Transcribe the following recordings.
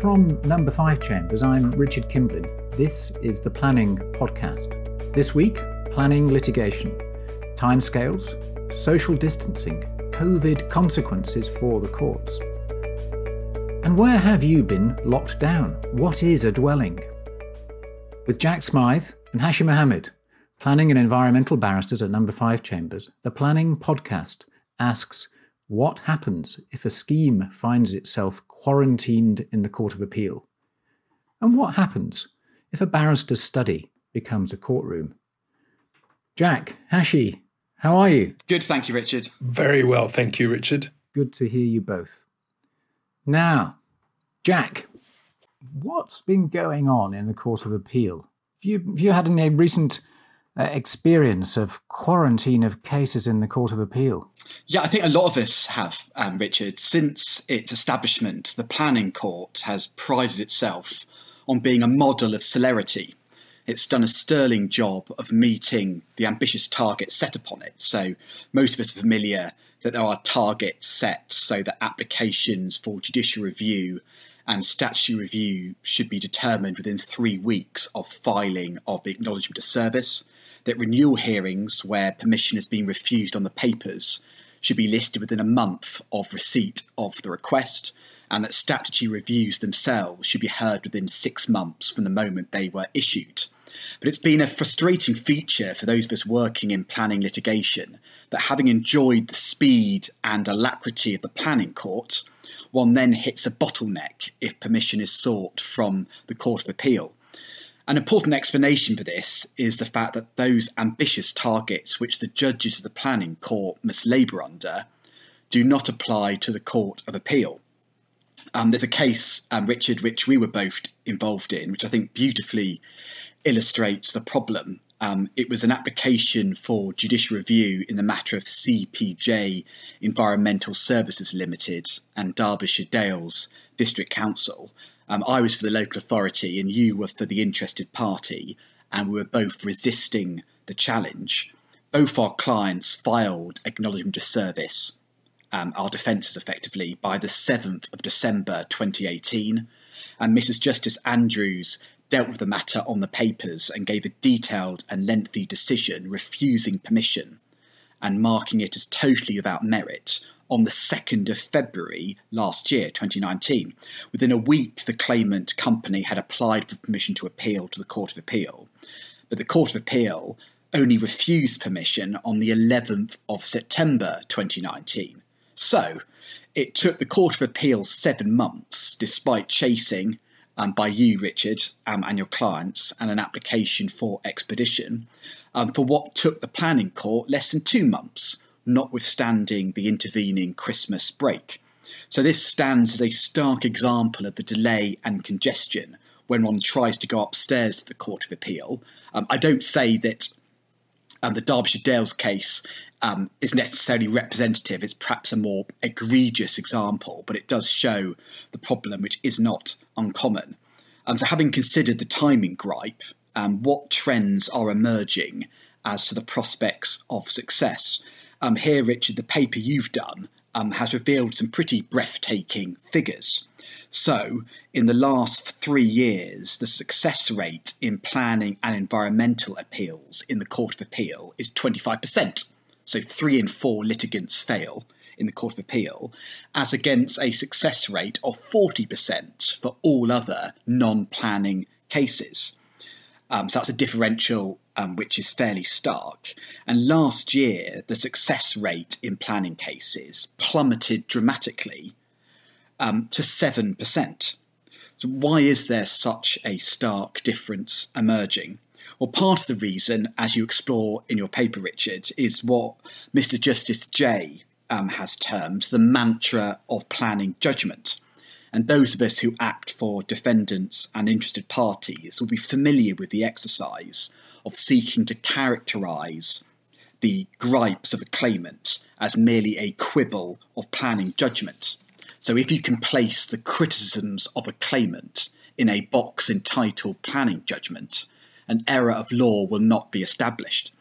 From Number 5 Chambers, I'm Richard Kimblin. This is the Planning Podcast. This week, planning litigation, timescales, social distancing, COVID consequences for the courts. And where have you been locked down? What is a dwelling? With Jack Smyth and Hashi Mohamed, planning and environmental barristers at Number 5 Chambers, the Planning Podcast asks what happens if a scheme finds itself quarantined in the Court of Appeal? And what happens if a barrister's study becomes a courtroom? Jack, Hashi, how are you? Good, thank you, Richard. Very well, thank you, Richard. Good to hear you both. Now, Jack, what's been going on in the Court of Appeal? Have you, have you had any recent experience of quarantine of cases in the Court of Appeal? Yeah, I think a lot of us have, um, Richard. Since its establishment, the Planning Court has prided itself on being a model of celerity. It's done a sterling job of meeting the ambitious targets set upon it. So, most of us are familiar that there are targets set so that applications for judicial review and statutory review should be determined within three weeks of filing of the acknowledgement of service that renewal hearings where permission has been refused on the papers should be listed within a month of receipt of the request, and that statutory reviews themselves should be heard within six months from the moment they were issued. But it's been a frustrating feature for those of us working in planning litigation that having enjoyed the speed and alacrity of the planning court, one then hits a bottleneck if permission is sought from the Court of Appeal. An important explanation for this is the fact that those ambitious targets which the judges of the planning court must labour under do not apply to the Court of Appeal. Um, there's a case, um, Richard, which we were both involved in, which I think beautifully illustrates the problem. Um, it was an application for judicial review in the matter of CPJ Environmental Services Limited and Derbyshire Dales District Council, um, I was for the local authority and you were for the interested party, and we were both resisting the challenge. Both our clients filed acknowledgement of service, um, our defences effectively, by the 7th of December 2018. And Mrs. Justice Andrews dealt with the matter on the papers and gave a detailed and lengthy decision refusing permission and marking it as totally without merit on the 2nd of February last year, 2019. Within a week, the claimant company had applied for permission to appeal to the Court of Appeal, but the Court of Appeal only refused permission on the 11th of September 2019. So, it took the Court of Appeal seven months, despite chasing um, by you, Richard, um, and your clients, and an application for expedition, um, for what took the planning court less than two months notwithstanding the intervening Christmas break. So, this stands as a stark example of the delay and congestion when one tries to go upstairs to the Court of Appeal. Um, I don't say that um, the Derbyshire Dales case um, is necessarily representative, it's perhaps a more egregious example, but it does show the problem, which is not uncommon. Um, so, having considered the timing gripe, um, what trends are emerging as to the prospects of success? Um, here, Richard, the paper you've done um, has revealed some pretty breathtaking figures. So, in the last three years, the success rate in planning and environmental appeals in the Court of Appeal is 25%. So, three in four litigants fail in the Court of Appeal, as against a success rate of 40% for all other non planning cases. Um, so, that's a differential um, which is fairly stark. And last year, the success rate in planning cases plummeted dramatically um, to 7%. So, why is there such a stark difference emerging? Well, part of the reason, as you explore in your paper, Richard, is what Mr. Justice Jay um, has termed the mantra of planning judgment. And those of us who act for defendants and interested parties will be familiar with the exercise of seeking to characterise the gripes of a claimant as merely a quibble of planning judgment. So, if you can place the criticisms of a claimant in a box entitled planning judgment, an error of law will not be established.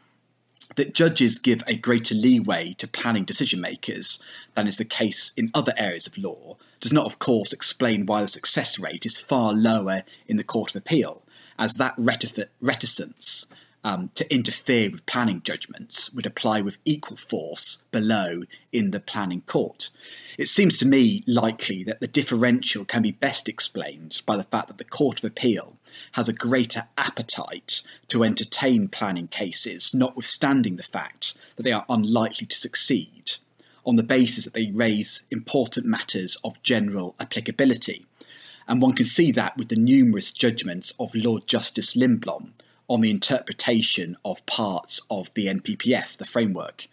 that judges give a greater leeway to planning decision makers than is the case in other areas of law does not, of course, explain why the success rate is far lower in the Court of Appeal, as that reticence um, to interfere with planning judgments would apply with equal force below in the planning court. It seems to me likely that the differential can be best explained by the fact that the Court of Appeal has a greater appetite to entertain planning cases, notwithstanding the fact that they are unlikely to succeed, on the basis that they raise important matters of general applicability. And one can see that with the numerous judgments of Lord Justice Lindblom on the interpretation of parts of the NPPF, the framework.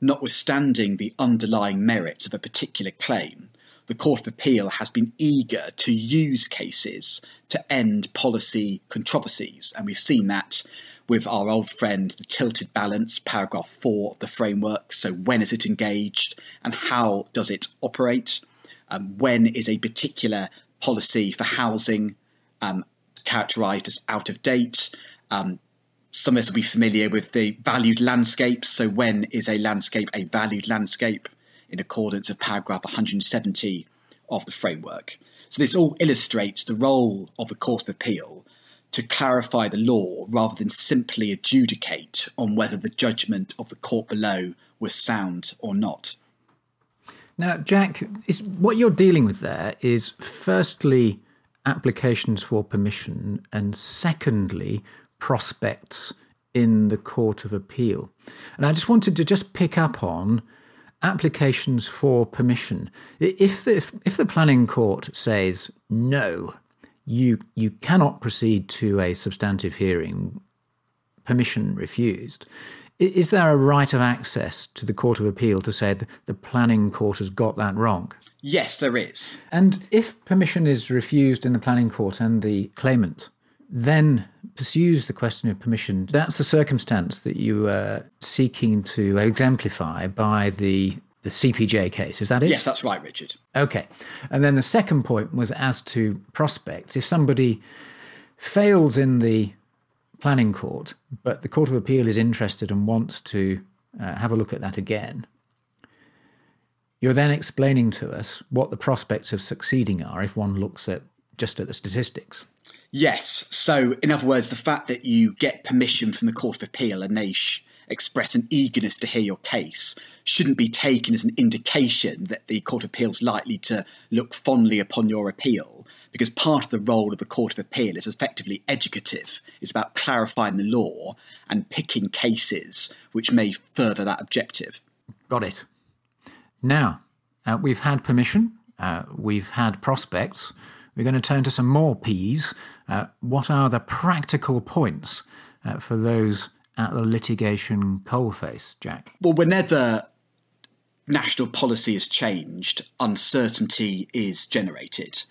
Notwithstanding the underlying merits of a particular claim, the Court of Appeal has been eager to use cases to end policy controversies, and we've seen that with our old friend, the tilted balance, paragraph four of the framework. So, when is it engaged and how does it operate? Um, when is a particular policy for housing um, characterised as out of date? Um, some of us will be familiar with the valued landscapes. So, when is a landscape a valued landscape in accordance with paragraph 170 of the framework? So, this all illustrates the role of the Court of Appeal to clarify the law rather than simply adjudicate on whether the judgment of the court below was sound or not. Now, Jack, is, what you're dealing with there is firstly applications for permission, and secondly, prospects in the Court of Appeal. And I just wanted to just pick up on applications for permission. If the, if, if the planning court says no, you you cannot proceed to a substantive hearing, permission refused. Is there a right of access to the Court of Appeal to say that the planning court has got that wrong? Yes, there is. And if permission is refused in the planning court and the claimant then pursues the question of permission, that's a circumstance that you are seeking to exemplify by the the CPJ case. Is that it? Yes, that's right, Richard. Okay. And then the second point was as to prospects. If somebody fails in the planning court, but the Court of Appeal is interested and wants to uh, have a look at that again, you're then explaining to us what the prospects of succeeding are if one looks at just at the statistics. Yes. So, in other words, the fact that you get permission from the Court of Appeal and they sh- express an eagerness to hear your case shouldn't be taken as an indication that the Court of Appeal is likely to look fondly upon your appeal, because part of the role of the Court of Appeal is effectively educative. It's about clarifying the law and picking cases which may further that objective. Got it. Now, uh, we've had permission, uh, we've had prospects. We're going to turn to some more P's uh, what are the practical points uh, for those at the litigation coalface, Jack? Well, whenever national policy is changed, uncertainty is generated.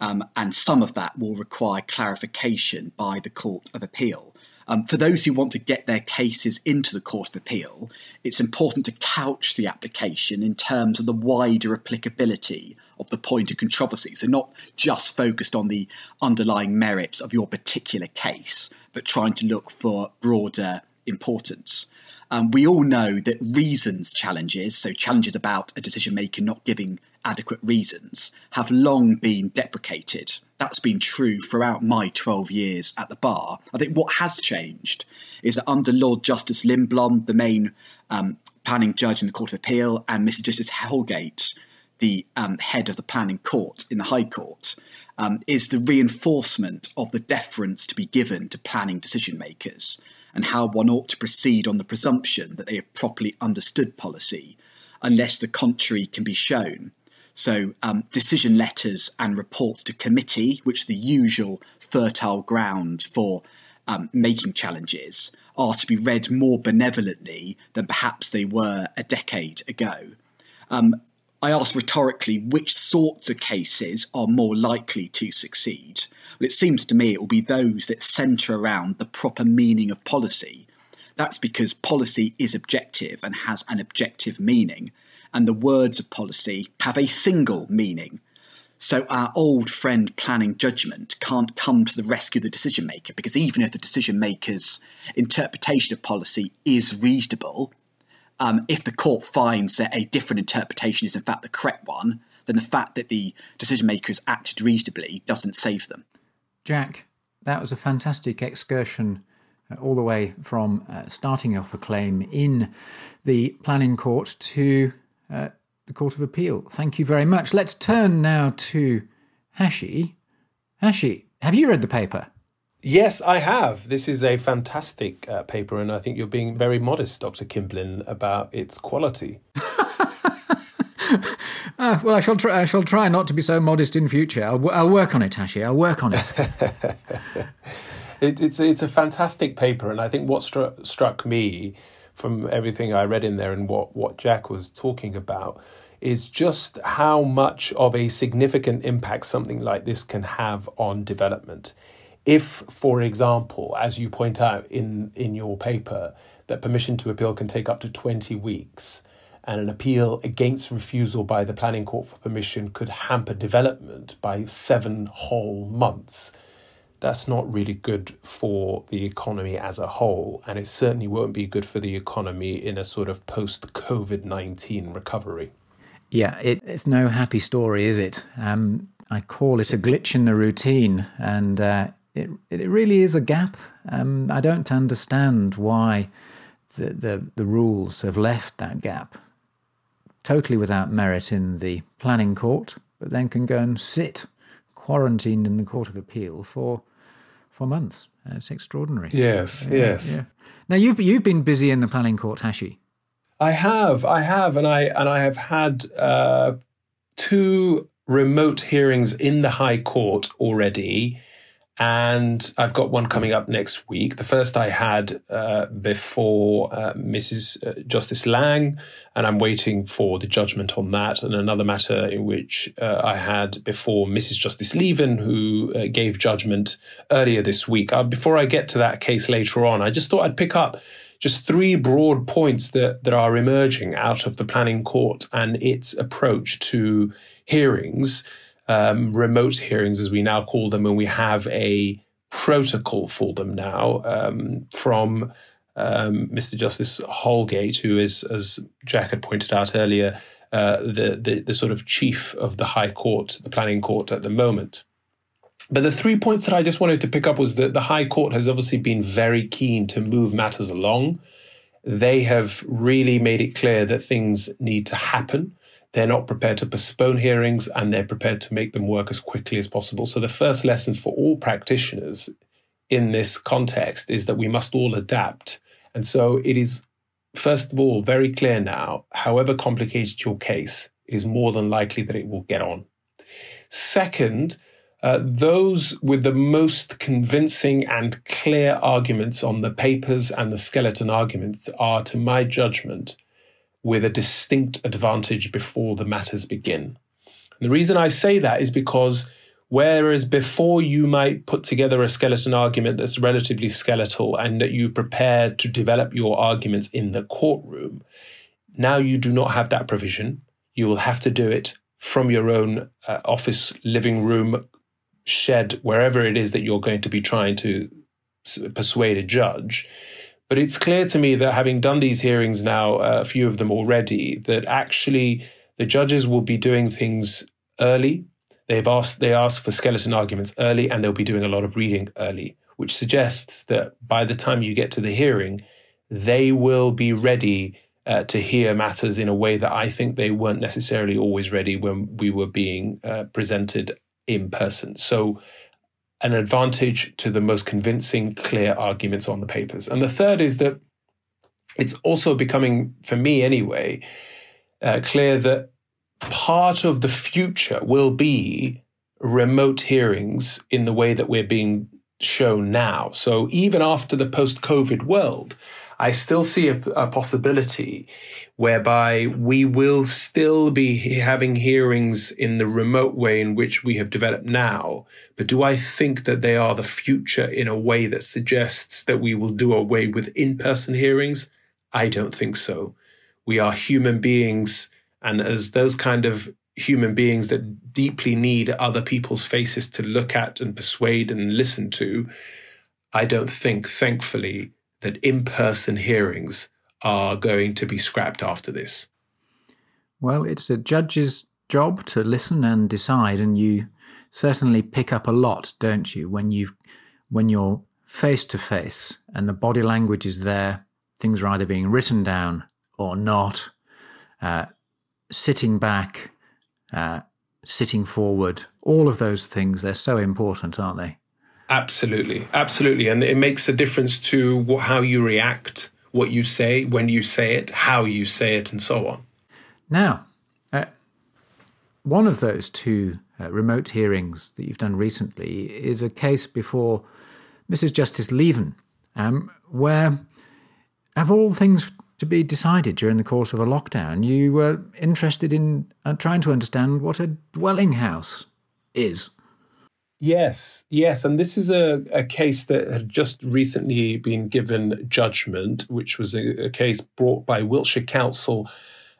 Um, and some of that will require clarification by the Court of Appeal. Um, for those who want to get their cases into the Court of Appeal, it's important to couch the application in terms of the wider applicability of the point of controversy. So, not just focused on the underlying merits of your particular case, but trying to look for broader importance. Um, we all know that reasons challenges, so challenges about a decision maker not giving adequate reasons, have long been deprecated. That's been true throughout my 12 years at the bar. I think what has changed is that under Lord Justice Lindblom, the main um, planning judge in the Court of Appeal, and Mr. Justice Holgate, the um, head of the planning court in the High Court, um, is the reinforcement of the deference to be given to planning decision makers and how one ought to proceed on the presumption that they have properly understood policy unless the contrary can be shown. So, um, decision letters and reports to committee, which are the usual fertile ground for um, making challenges, are to be read more benevolently than perhaps they were a decade ago. Um, I asked rhetorically which sorts of cases are more likely to succeed. Well, it seems to me it will be those that centre around the proper meaning of policy. That's because policy is objective and has an objective meaning, and the words of policy have a single meaning. So our old friend planning judgment can't come to the rescue of the decision maker because even if the decision maker's interpretation of policy is reasonable, um, if the court finds that a different interpretation is in fact the correct one, then the fact that the decision makers acted reasonably doesn't save them. Jack, that was a fantastic excursion uh, all the way from uh, starting off a claim in the planning court to uh, the Court of Appeal. Thank you very much. Let's turn now to Hashi. Hashi, have you read the paper? Yes, I have. This is a fantastic uh, paper, and I think you're being very modest, Dr. Kimblin, about its quality. uh, well, I shall try. I shall try not to be so modest in future. I'll, I'll work on it, Hashi. I'll work on it. it. It's it's a fantastic paper, and I think what stru- struck me from everything I read in there and what, what Jack was talking about is just how much of a significant impact something like this can have on development. If, for example, as you point out in, in your paper, that permission to appeal can take up to 20 weeks, and an appeal against refusal by the planning court for permission could hamper development by seven whole months that's not really good for the economy as a whole. And it certainly won't be good for the economy in a sort of post COVID 19 recovery. Yeah, it, it's no happy story, is it? Um, I call it a glitch in the routine, and uh, it, it really is a gap. Um, I don't understand why the, the, the rules have left that gap totally without merit in the planning court, but then can go and sit quarantined in the Court of Appeal for for months. It's extraordinary. Yes, yes. Yeah. Now you've you've been busy in the planning court, Hashi. I have, I have, and I and I have had uh, two remote hearings in the High Court already and I've got one coming up next week. The first I had uh, before uh, Mrs. Uh, Justice Lang, and I'm waiting for the judgment on that. And another matter in which uh, I had before Mrs. Justice Lieven, who uh, gave judgment earlier this week. Uh, before I get to that case later on, I just thought I'd pick up just three broad points that, that are emerging out of the planning court and its approach to hearings um, remote hearings, as we now call them, and we have a protocol for them now um, from um, Mr. Justice Holgate, who is, as Jack had pointed out earlier, uh, the, the, the sort of chief of the High Court, the Planning Court at the moment. But the three points that I just wanted to pick up was that the High Court has obviously been very keen to move matters along. They have really made it clear that things need to happen. They're not prepared to postpone hearings and they're prepared to make them work as quickly as possible. So, the first lesson for all practitioners in this context is that we must all adapt. And so, it is, first of all, very clear now, however complicated your case, is more than likely that it will get on. Second, uh, those with the most convincing and clear arguments on the papers and the skeleton arguments are, to my judgment, with a distinct advantage before the matters begin. And the reason I say that is because whereas before you might put together a skeleton argument that's relatively skeletal and that you prepare to develop your arguments in the courtroom, now you do not have that provision. You will have to do it from your own uh, office, living room, shed, wherever it is that you're going to be trying to persuade a judge. But it's clear to me that having done these hearings now, uh, a few of them already, that actually the judges will be doing things early. They've asked they ask for skeleton arguments early, and they'll be doing a lot of reading early, which suggests that by the time you get to the hearing, they will be ready uh, to hear matters in a way that I think they weren't necessarily always ready when we were being uh, presented in person. So an advantage to the most convincing, clear arguments on the papers. And the third is that it's also becoming, for me anyway, uh, clear that part of the future will be remote hearings in the way that we're being shown now. So even after the post COVID world, I still see a, a possibility whereby we will still be having hearings in the remote way in which we have developed now. But do I think that they are the future in a way that suggests that we will do away with in person hearings? I don't think so. We are human beings. And as those kind of human beings that deeply need other people's faces to look at and persuade and listen to, I don't think, thankfully, that in person hearings are going to be scrapped after this. Well, it's a judge's job to listen and decide, and you certainly pick up a lot, don't you, when you when you're face to face and the body language is there, things are either being written down or not, uh, sitting back, uh, sitting forward, all of those things, they're so important, aren't they? Absolutely, absolutely. And it makes a difference to how you react, what you say, when you say it, how you say it, and so on. Now, uh, one of those two uh, remote hearings that you've done recently is a case before Mrs. Justice Lieven, um, where, of all things to be decided during the course of a lockdown, you were interested in uh, trying to understand what a dwelling house is. Yes, yes. And this is a, a case that had just recently been given judgment, which was a, a case brought by Wiltshire Council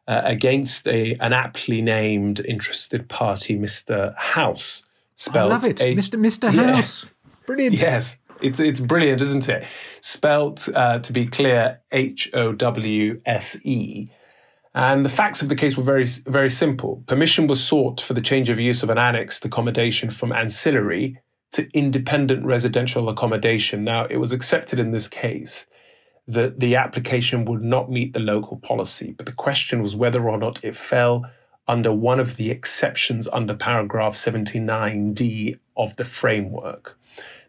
uh, against a an aptly named interested party, Mr. House. Spelled I love it, a, Mr. Mr. House. Yeah. Brilliant. Yes, it's it's brilliant, isn't it? Spelt uh, to be clear, H O W S E. And the facts of the case were very very simple. Permission was sought for the change of use of an annexed accommodation from ancillary to independent residential accommodation. Now, it was accepted in this case that the application would not meet the local policy, but the question was whether or not it fell under one of the exceptions under paragraph 79D of the framework.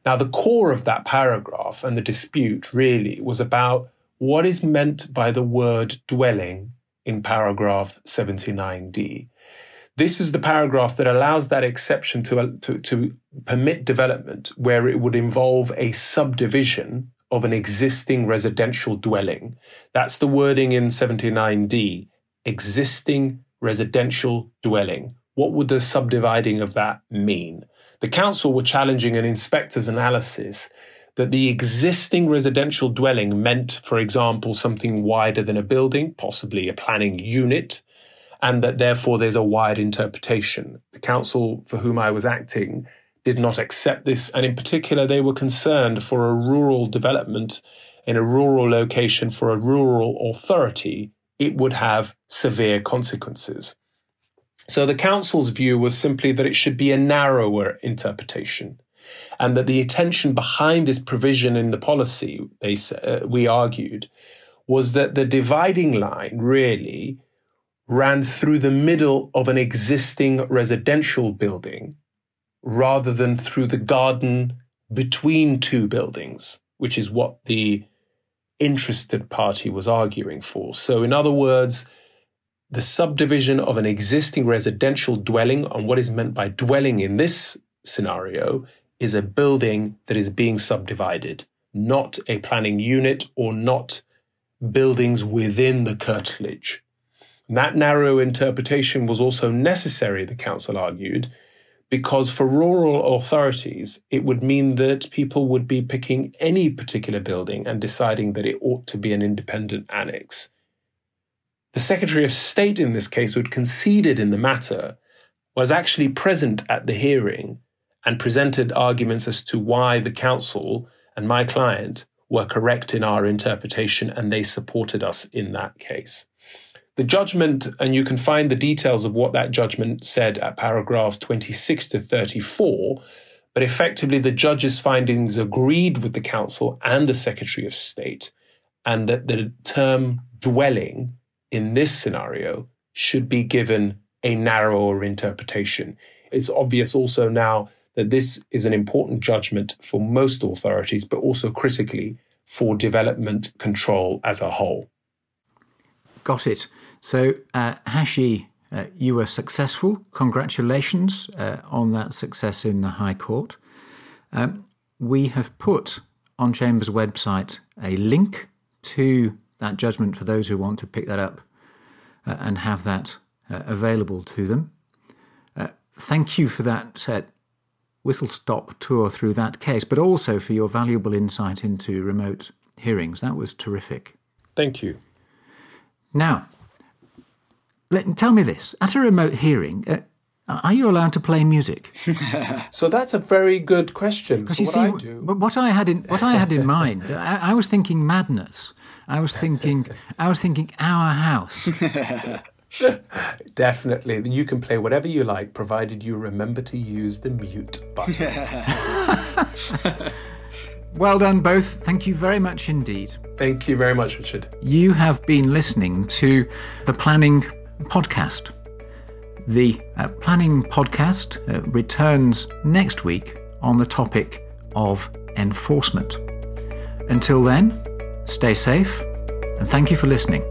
Now, the core of that paragraph and the dispute really was about what is meant by the word dwelling in paragraph 79D. This is the paragraph that allows that exception to, to, to permit development where it would involve a subdivision of an existing residential dwelling. That's the wording in 79D existing residential dwelling. What would the subdividing of that mean? The council were challenging an inspector's analysis that the existing residential dwelling meant, for example, something wider than a building, possibly a planning unit, and that therefore there's a wide interpretation. The council for whom I was acting did not accept this, and in particular, they were concerned for a rural development in a rural location for a rural authority, it would have severe consequences. So the council's view was simply that it should be a narrower interpretation, and that the intention behind this provision in the policy, they, uh, we argued, was that the dividing line really ran through the middle of an existing residential building rather than through the garden between two buildings, which is what the interested party was arguing for. So, in other words, the subdivision of an existing residential dwelling on what is meant by dwelling in this scenario is a building that is being subdivided, not a planning unit or not buildings within the curtilage. And that narrow interpretation was also necessary, the council argued, because for rural authorities, it would mean that people would be picking any particular building and deciding that it ought to be an independent annex. The Secretary of State in this case, who had conceded in the matter, was actually present at the hearing and presented arguments as to why the council and my client were correct in our interpretation, and they supported us in that case. The judgment, and you can find the details of what that judgment said at paragraphs 26 to 34, but effectively the judge's findings agreed with the council and the Secretary of State, and that the term dwelling in this scenario should be given a narrower interpretation. It's obvious also now that this is an important judgment for most authorities, but also critically for development control as a whole. Got it. So, uh, Hashi, uh, you were successful. Congratulations uh, on that success in the High Court. Um, we have put on Chambers' website a link to that judgment for those who want to pick that up uh, and have that uh, available to them. Uh, thank you for that uh, whistle stop tour through that case, but also for your valuable insight into remote hearings. That was terrific. Thank you. Now, let, tell me this: at a remote hearing, uh, are you allowed to play music? so that's a very good question. Because you see, I what I had in what I had in mind, I, I, was thinking madness. I was thinking, I was thinking our house. Definitely, you can play whatever you like, provided you remember to use the mute button. Yeah. well done, both. Thank you very much indeed. Thank you very much, Richard. You have been listening to the Planning Podcast. The uh, Planning Podcast uh, returns next week on the topic of enforcement. Until then, stay safe and thank you for listening.